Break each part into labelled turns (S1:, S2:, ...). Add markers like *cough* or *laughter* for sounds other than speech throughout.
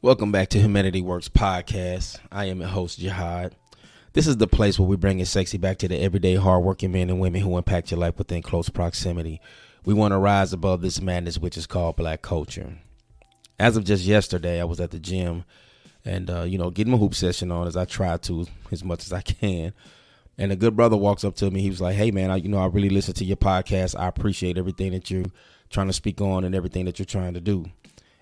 S1: Welcome back to Humanity Works Podcast. I am your host, Jihad. This is the place where we bring it sexy back to the everyday hardworking men and women who impact your life within close proximity. We want to rise above this madness, which is called black culture. As of just yesterday, I was at the gym and, uh, you know, getting my hoop session on as I try to as much as I can. And a good brother walks up to me. He was like, "Hey, man, I, you know, I really listen to your podcast. I appreciate everything that you're trying to speak on and everything that you're trying to do."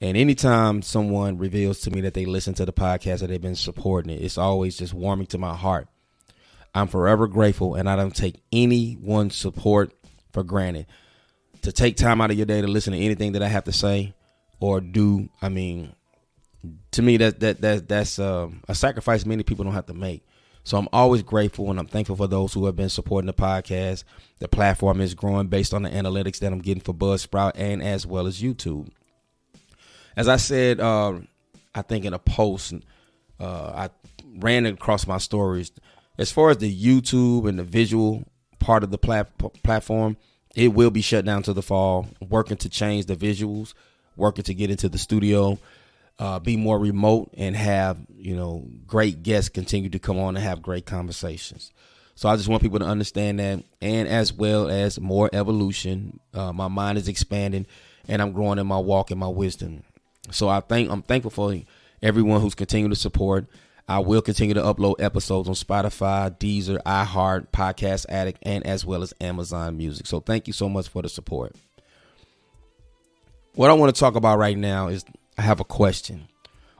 S1: And anytime someone reveals to me that they listen to the podcast or they've been supporting it, it's always just warming to my heart. I'm forever grateful, and I don't take anyone's support for granted. To take time out of your day to listen to anything that I have to say or do, I mean, to me that that that that's uh, a sacrifice many people don't have to make. So I'm always grateful and I'm thankful for those who have been supporting the podcast. The platform is growing based on the analytics that I'm getting for Buzzsprout and as well as YouTube. As I said, uh, I think in a post, uh, I ran across my stories. As far as the YouTube and the visual part of the plat- platform, it will be shut down to the fall. Working to change the visuals, working to get into the studio uh, be more remote and have you know great guests continue to come on and have great conversations. So I just want people to understand that, and as well as more evolution. Uh, my mind is expanding, and I'm growing in my walk and my wisdom. So I think I'm thankful for everyone who's continued to support. I will continue to upload episodes on Spotify, Deezer, iHeart, Podcast Addict, and as well as Amazon Music. So thank you so much for the support. What I want to talk about right now is I have a question.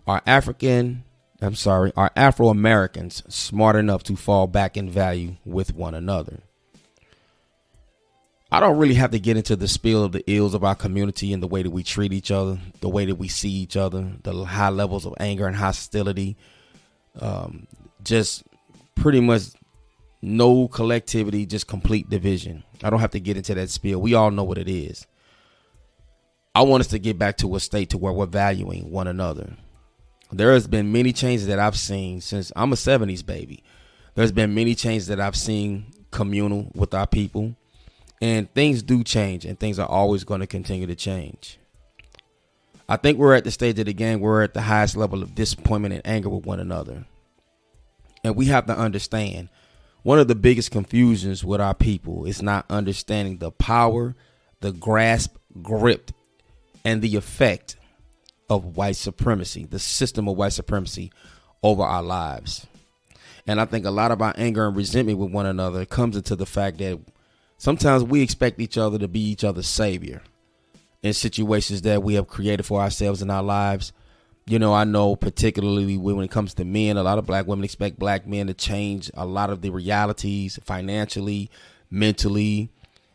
S1: Are African, I'm sorry, are Afro Americans smart enough to fall back in value with one another? I don't really have to get into the spill of the ills of our community and the way that we treat each other, the way that we see each other, the high levels of anger and hostility, um, just pretty much no collectivity, just complete division. I don't have to get into that spill. We all know what it is. I want us to get back to a state to where we're valuing one another. There has been many changes that I've seen since I'm a 70s baby. There's been many changes that I've seen communal with our people. And things do change and things are always going to continue to change. I think we're at the stage of the game where we're at the highest level of disappointment and anger with one another. And we have to understand one of the biggest confusions with our people is not understanding the power, the grasp, grip and the effect of white supremacy, the system of white supremacy over our lives. And I think a lot of our anger and resentment with one another comes into the fact that sometimes we expect each other to be each other's savior in situations that we have created for ourselves in our lives. You know, I know particularly when it comes to men, a lot of black women expect black men to change a lot of the realities financially, mentally,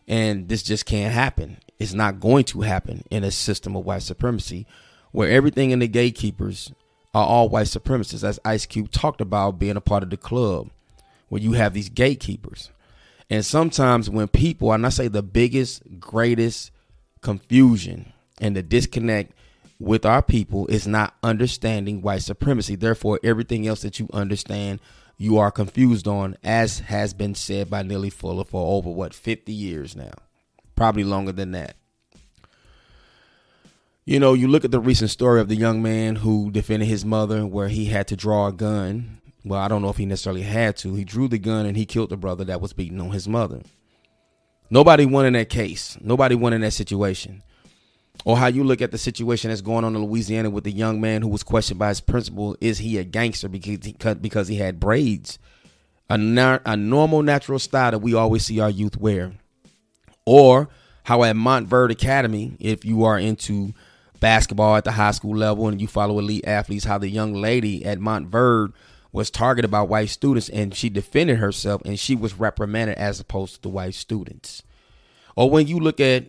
S1: and this just can't happen. It's not going to happen in a system of white supremacy where everything in the gatekeepers are all white supremacists, as Ice Cube talked about being a part of the club, where you have these gatekeepers. And sometimes when people, and I say the biggest, greatest confusion and the disconnect with our people is not understanding white supremacy. Therefore, everything else that you understand, you are confused on, as has been said by Neely Fuller for over what, 50 years now probably longer than that. You know, you look at the recent story of the young man who defended his mother, where he had to draw a gun. Well, I don't know if he necessarily had to. He drew the gun and he killed the brother that was beating on his mother. Nobody won in that case. Nobody won in that situation. Or how you look at the situation that's going on in Louisiana with the young man who was questioned by his principal: Is he a gangster because he, because he had braids? A, a normal, natural style that we always see our youth wear. Or how at Montverde Academy, if you are into basketball at the high school level and you follow elite athletes, how the young lady at Montverde was targeted by white students and she defended herself and she was reprimanded as opposed to the white students. Or when you look at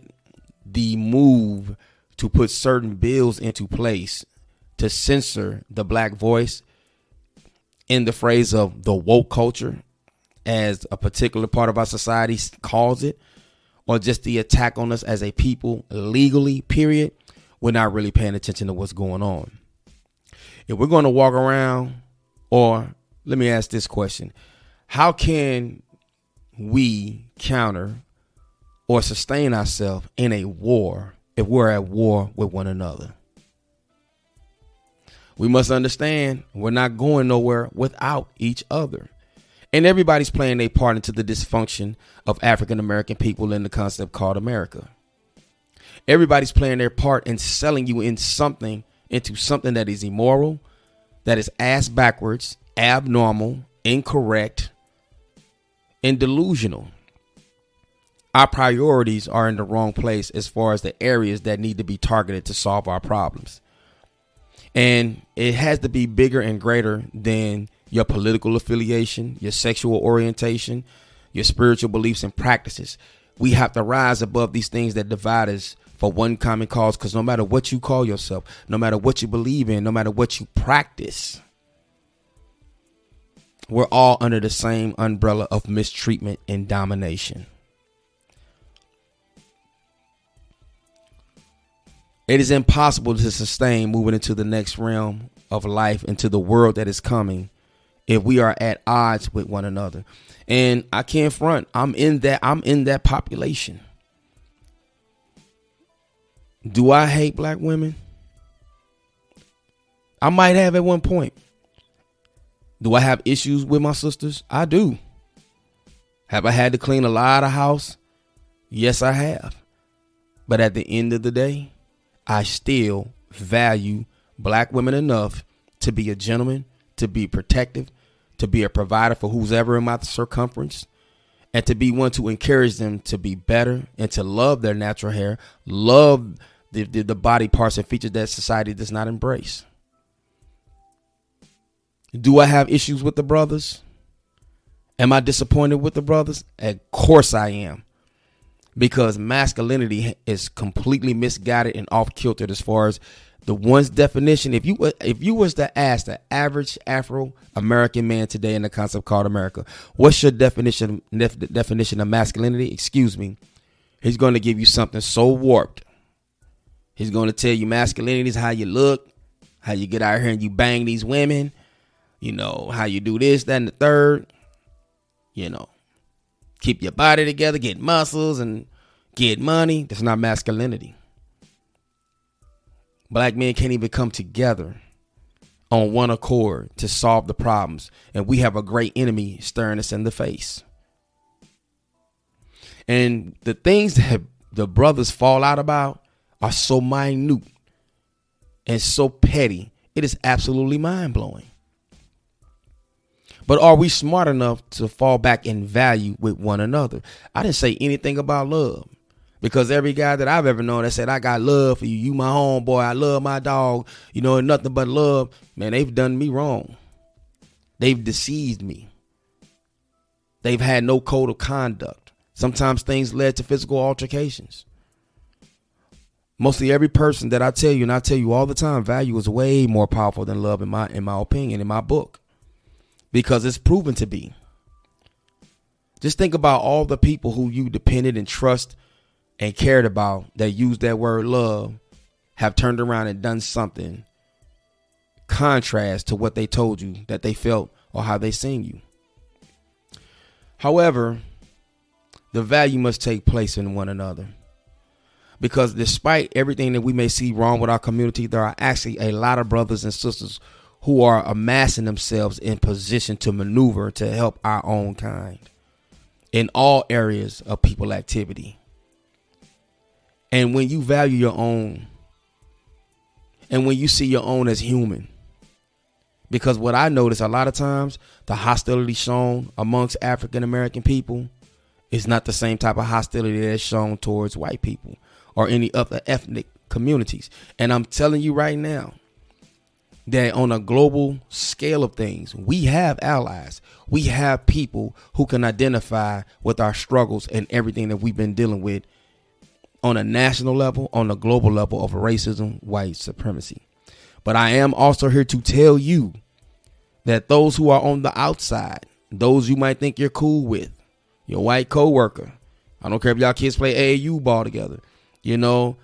S1: the move to put certain bills into place to censor the black voice in the phrase of the woke culture, as a particular part of our society calls it, or just the attack on us as a people legally, period, we're not really paying attention to what's going on. If we're going to walk around, or let me ask this question How can we counter or sustain ourselves in a war if we're at war with one another? We must understand we're not going nowhere without each other. And everybody's playing their part into the dysfunction of African American people in the concept called America. Everybody's playing their part in selling you in something into something that is immoral, that is ass backwards, abnormal, incorrect, and delusional. Our priorities are in the wrong place as far as the areas that need to be targeted to solve our problems. And it has to be bigger and greater than your political affiliation, your sexual orientation, your spiritual beliefs and practices. We have to rise above these things that divide us for one common cause because no matter what you call yourself, no matter what you believe in, no matter what you practice, we're all under the same umbrella of mistreatment and domination. It is impossible to sustain moving into the next realm of life, into the world that is coming, if we are at odds with one another. And I can't front. I'm in that. I'm in that population. Do I hate black women? I might have at one point. Do I have issues with my sisters? I do. Have I had to clean a lot of house? Yes, I have. But at the end of the day, I still value black women enough to be a gentleman, to be protective, to be a provider for who's ever in my circumference, and to be one to encourage them to be better and to love their natural hair, love the, the, the body parts and features that society does not embrace. Do I have issues with the brothers? Am I disappointed with the brothers? Of course I am because masculinity is completely misguided and off kilter as far as the one's definition. If you if you was to ask the average Afro American man today in the concept called America, what's your definition def, definition of masculinity? Excuse me, he's going to give you something so warped. He's going to tell you masculinity is how you look, how you get out here and you bang these women, you know, how you do this, that, and the third, you know keep your body together, get muscles, and get money. That's not masculinity. Black men can't even come together on one accord to solve the problems. And we have a great enemy staring us in the face. And the things that the brothers fall out about are so minute and so petty. It is absolutely mind blowing. But are we smart enough to fall back in value with one another? I didn't say anything about love. Because every guy that I've ever known that said, I got love for you, you my homeboy, I love my dog, you know, nothing but love, man, they've done me wrong. They've deceived me. They've had no code of conduct. Sometimes things led to physical altercations. Mostly every person that I tell you, and I tell you all the time, value is way more powerful than love in my in my opinion, in my book because it's proven to be. Just think about all the people who you depended and trust and cared about that used that word love have turned around and done something contrast to what they told you that they felt or how they seen you. However, the value must take place in one another. Because despite everything that we may see wrong with our community, there are actually a lot of brothers and sisters who are amassing themselves in position to maneuver to help our own kind in all areas of people activity. And when you value your own, and when you see your own as human, because what I notice a lot of times, the hostility shown amongst African American people is not the same type of hostility that's shown towards white people or any other ethnic communities. And I'm telling you right now, that on a global scale of things, we have allies. We have people who can identify with our struggles and everything that we've been dealing with on a national level, on a global level of racism, white supremacy. But I am also here to tell you that those who are on the outside, those you might think you're cool with, your white coworker, I don't care if y'all kids play AAU ball together, you know,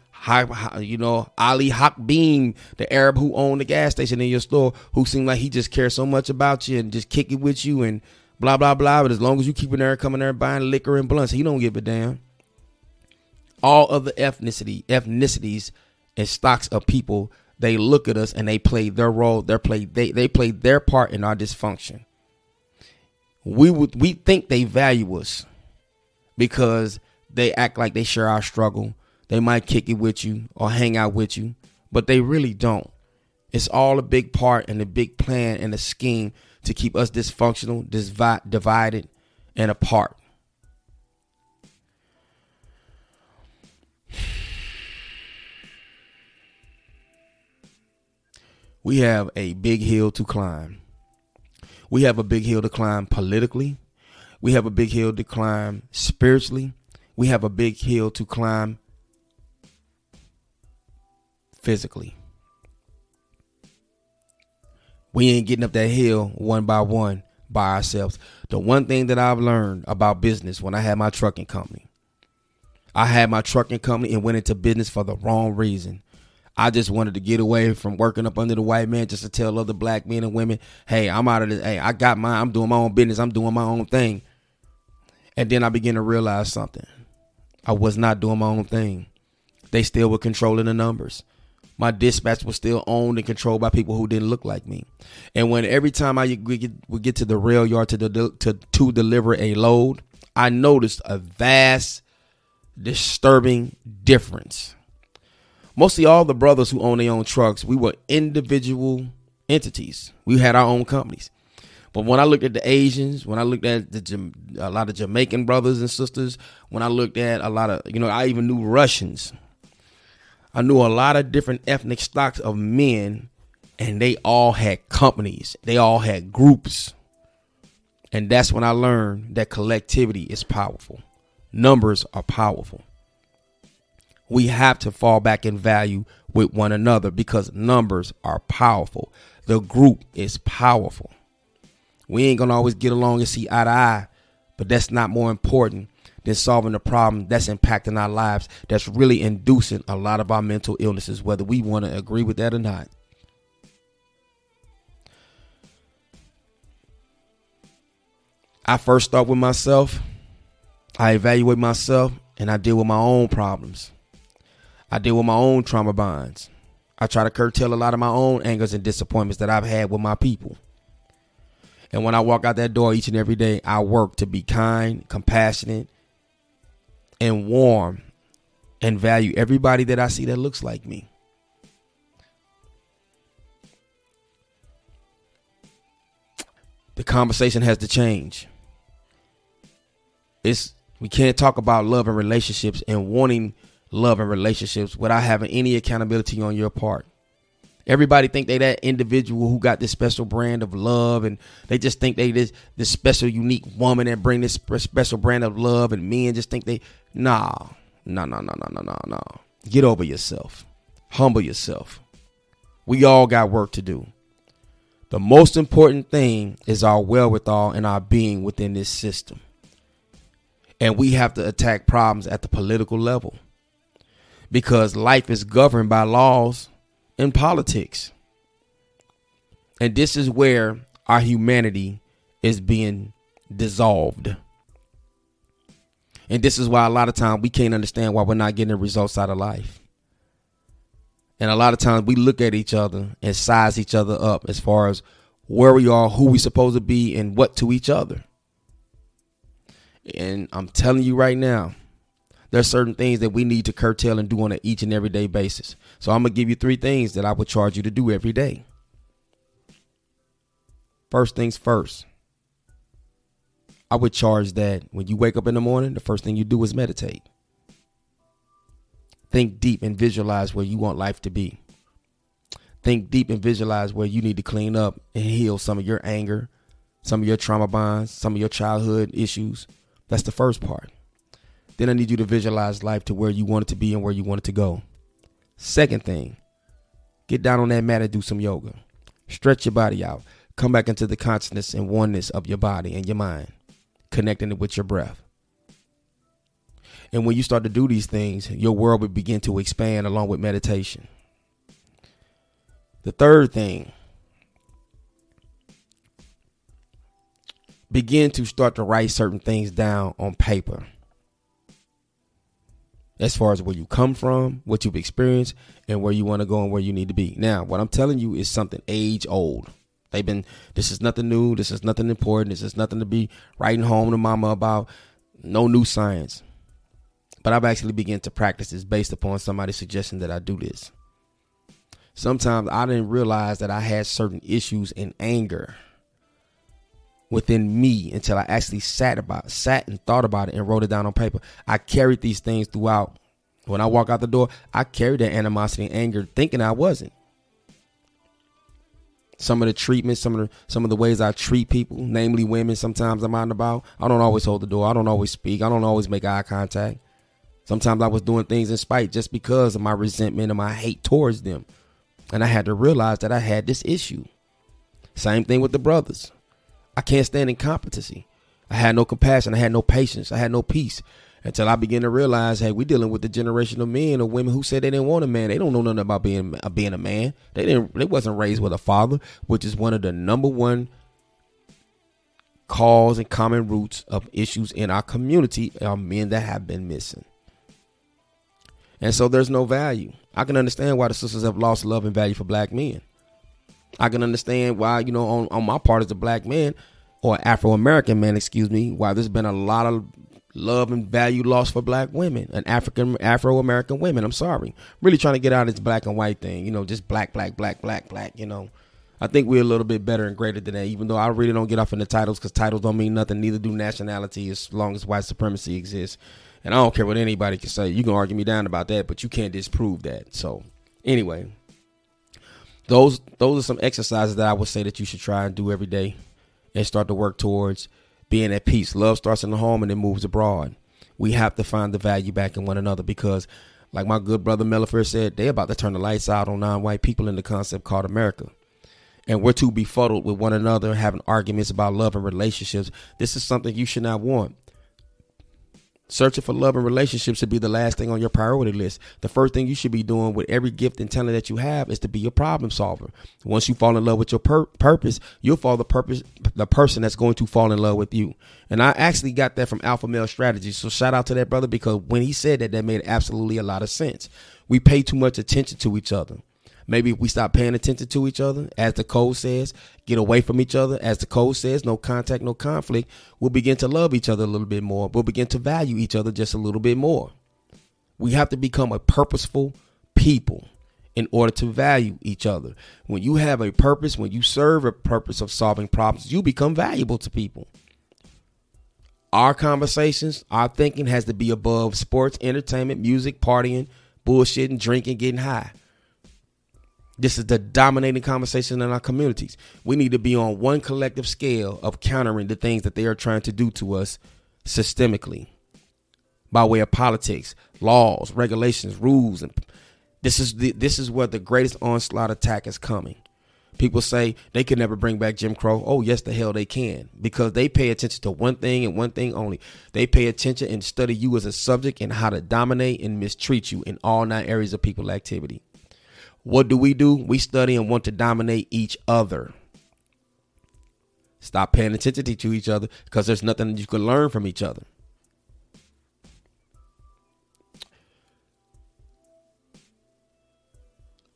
S1: you know, Ali Haq the Arab who owned the gas station in your store, who seemed like he just cares so much about you and just kick it with you and blah blah blah. But as long as you keep in there coming there buying liquor and blunts, he don't give a damn. All other ethnicity ethnicities and stocks of people they look at us and they play their role, they play they they play their part in our dysfunction. We would we think they value us because they act like they share our struggle. They might kick it with you or hang out with you, but they really don't. It's all a big part and a big plan and a scheme to keep us dysfunctional, divided, and apart. we have a big hill to climb. We have a big hill to climb politically. We have a big hill to climb spiritually. We have a big hill to climb physically. We ain't getting up that hill one by one by ourselves. The one thing that I've learned about business when I had my trucking company, I had my trucking company and went into business for the wrong reason. I just wanted to get away from working up under the white man just to tell other black men and women, hey, I'm out of this. Hey, I got mine. I'm doing my own business. I'm doing my own thing. And then I began to realize something. I was not doing my own thing. They still were controlling the numbers. My dispatch was still owned and controlled by people who didn't look like me. And when every time I would get, to the rail yard to, to, to deliver a load, I noticed a vast, disturbing difference mostly all the brothers who own their own trucks, we were individual entities. We had our own companies. But when I looked at the Asians, when I looked at the a lot of Jamaican brothers and sisters, when I looked at a lot of, you know, I even knew Russians. I knew a lot of different ethnic stocks of men, and they all had companies. They all had groups. And that's when I learned that collectivity is powerful. Numbers are powerful we have to fall back in value with one another because numbers are powerful. The group is powerful. We ain't gonna always get along and see eye to eye, but that's not more important than solving the problem that's impacting our lives, that's really inducing a lot of our mental illnesses, whether we want to agree with that or not. I first start with myself, I evaluate myself, and I deal with my own problems. I deal with my own trauma bonds. I try to curtail a lot of my own angers and disappointments that I've had with my people. And when I walk out that door each and every day, I work to be kind, compassionate, and warm and value everybody that I see that looks like me. The conversation has to change. It's we can't talk about love and relationships and wanting love and relationships without having any accountability on your part. Everybody think they that individual who got this special brand of love, and they just think they this this special unique woman that bring this special brand of love, and men just think they nah, nah, nah, nah, nah, nah, nah, no. Get over yourself, humble yourself. We all got work to do. The most important thing is our wherewithal and our being within this system, and we have to attack problems at the political level because life is governed by laws and politics. And this is where our humanity is being dissolved. And this is why a lot of times we can't understand why we're not getting the results out of life. And a lot of times we look at each other and size each other up as far as where we are, who we supposed to be, and what to each other. And I'm telling you right now, there's certain things that we need to curtail and do on an each and every day basis. So I'm gonna give you three things that I would charge you to do every day. First things first. I would charge that when you wake up in the morning, the first thing you do is meditate. Think deep and visualize where you want life to be. Think deep and visualize where you need to clean up and heal some of your anger, some of your trauma bonds, some of your childhood issues. That's the first part. Then I need you to visualize life to where you want it to be and where you want it to go. Second thing, get down on that mat and do some yoga. Stretch your body out. Come back into the consciousness and oneness of your body and your mind, connecting it with your breath. And when you start to do these things, your world will begin to expand along with meditation. The third thing, begin to start to write certain things down on paper as far as where you come from, what you've experienced, and where you want to go and where you need to be. Now, what I'm telling you is something age old. They've been, this is nothing new. This is nothing important. This is nothing to be writing home to mama about. No new science. But I've actually begun to practice this based upon somebody's suggestion that I do this. Sometimes I didn't realize that I had certain issues in anger within me until I actually sat about sat and thought about it and wrote it down on paper. I carried these things throughout. When I walk out the door, I carried that animosity and anger thinking I wasn't some of the treatment, some of the some of the ways I treat people, namely women. Sometimes I'm out and about. I don't always hold the door. I don't always speak. I don't always make eye contact. Sometimes I was doing things in spite just because of my resentment and my hate towards them. And I had to realize that I had this issue. Same thing with the brothers. I can't stand incompetency. I had no compassion. I had no patience. I had no peace until I began to realize, hey, we're dealing with the generation of men or women who said they didn't want a man. They don't know nothing about being uh, being a man. They didn't. They wasn't raised with a father, which is one of the number one cause and common roots of issues in our community are men that have been missing. And so there's no value. I can understand why the sisters have lost love and value for black men. I can understand why, you know, on, on my part as a black man or Afro American man, excuse me, why there's been a lot of love and value lost for black women and African Afro American women. I'm sorry. Really trying to get out of this black and white thing, you know, just black, black, black, black, black, you know. I think we're a little bit better and greater than that, even though I really don't get off in the titles because titles don't mean nothing. Neither do nationality as long as white supremacy exists. And I don't care what anybody can say. You can argue me down about that, but you can't disprove that. So, anyway, those those are some exercises that I would say that you should try and do every day and start to work towards being at peace. Love starts in the home and it moves abroad. We have to find the value back in one another because, like my good brother Mellifer said, they're about to turn the lights out on non-white people in the concept called America. And we're too befuddled with one another, having arguments about love and relationships. This is something you should not want. Searching for love and relationships should be the last thing on your priority list. The first thing you should be doing with every gift and talent that you have is to be a problem solver. Once you fall in love with your pur- purpose, you'll fall the purpose the person that's going to fall in love with you. And I actually got that from Alpha Male Strategy. So shout out to that brother because when he said that, that made absolutely a lot of sense. We pay too much attention to each other. Maybe if we stop paying attention to each other, as the code says, get away from each other, as the code says, no contact, no conflict, we'll begin to love each other a little bit more. We'll begin to value each other just a little bit more. We have to become a purposeful people in order to value each other. When you have a purpose, when you serve a purpose of solving problems, you become valuable to people. Our conversations, our thinking has to be above sports, entertainment, music, partying, bullshitting, drinking, getting high. This is the dominating conversation in our communities. We need to be on one collective scale of countering the things that they are trying to do to us systemically by way of politics, laws, regulations, rules, and this is the, this is where the greatest onslaught attack is coming. People say they can never bring back Jim Crow. Oh, yes, the hell they can because they pay attention to one thing and one thing only. They pay attention and study you as a subject and how to dominate and mistreat you in all nine areas of people activity. What do we do? We study and want to dominate each other. Stop paying attention to each other because there's nothing that you can learn from each other.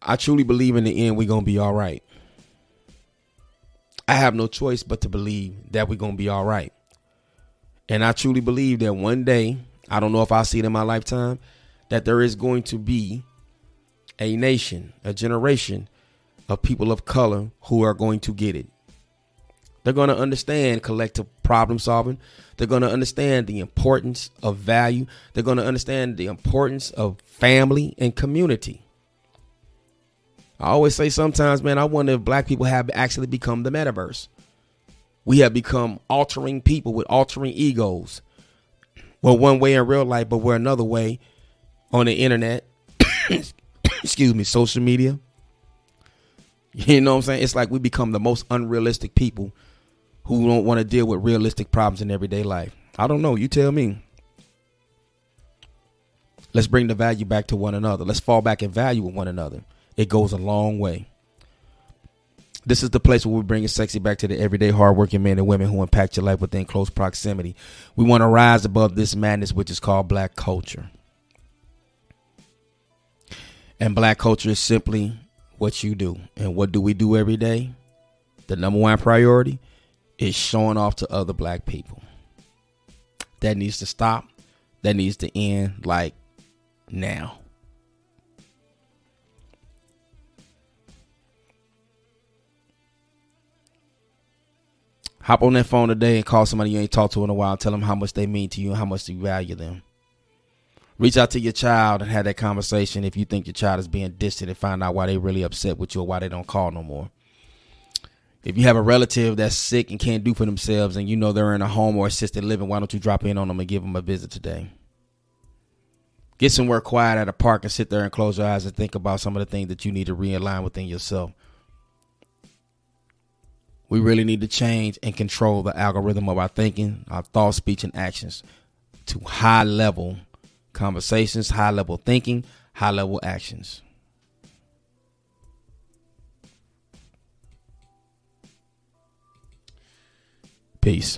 S1: I truly believe in the end we're going to be all right. I have no choice but to believe that we're going to be all right. And I truly believe that one day, I don't know if I'll see it in my lifetime, that there is going to be a nation, a generation of people of color who are going to get it. They're going to understand collective problem solving. They're going to understand the importance of value. They're going to understand the importance of family and community. I always say sometimes, man, I wonder if black people have actually become the metaverse. We have become altering people with altering egos. Well, one way in real life, but we're another way on the internet. *coughs* excuse me, social media. *laughs* You know what I'm saying? It's like we become the most unrealistic people who don't want to deal with realistic problems in everyday life. I don't know. You tell me. Let's bring the value back to one another. Let's fall back in value with one another. It goes a long way. This is the place where we bring it sexy back to the everyday hardworking men and women who impact your life within close proximity. We want to rise above this madness, which is called black culture. And black culture is simply what you do. And what do we do every day? The number one priority is showing off to other black people. That needs to stop. That needs to end like now. Hop on that phone today and call somebody you ain't talked to in a while. Tell them how much they mean to you and how much you value them. Reach out to your child and have that conversation if you think your child is being distant and find out why they're really upset with you or why they don't call no more. If you have a relative that's sick and can't do for themselves and you know they're in a home or assisted living, why don't you drop in on them and give them a visit today? Get somewhere quiet at a park and sit there and close your eyes and think about some of the things that you need to realign within yourself. We really need to change and control the algorithm of our thinking, our thought, speech, and actions to high level conversations, high level thinking, high level actions. Peace.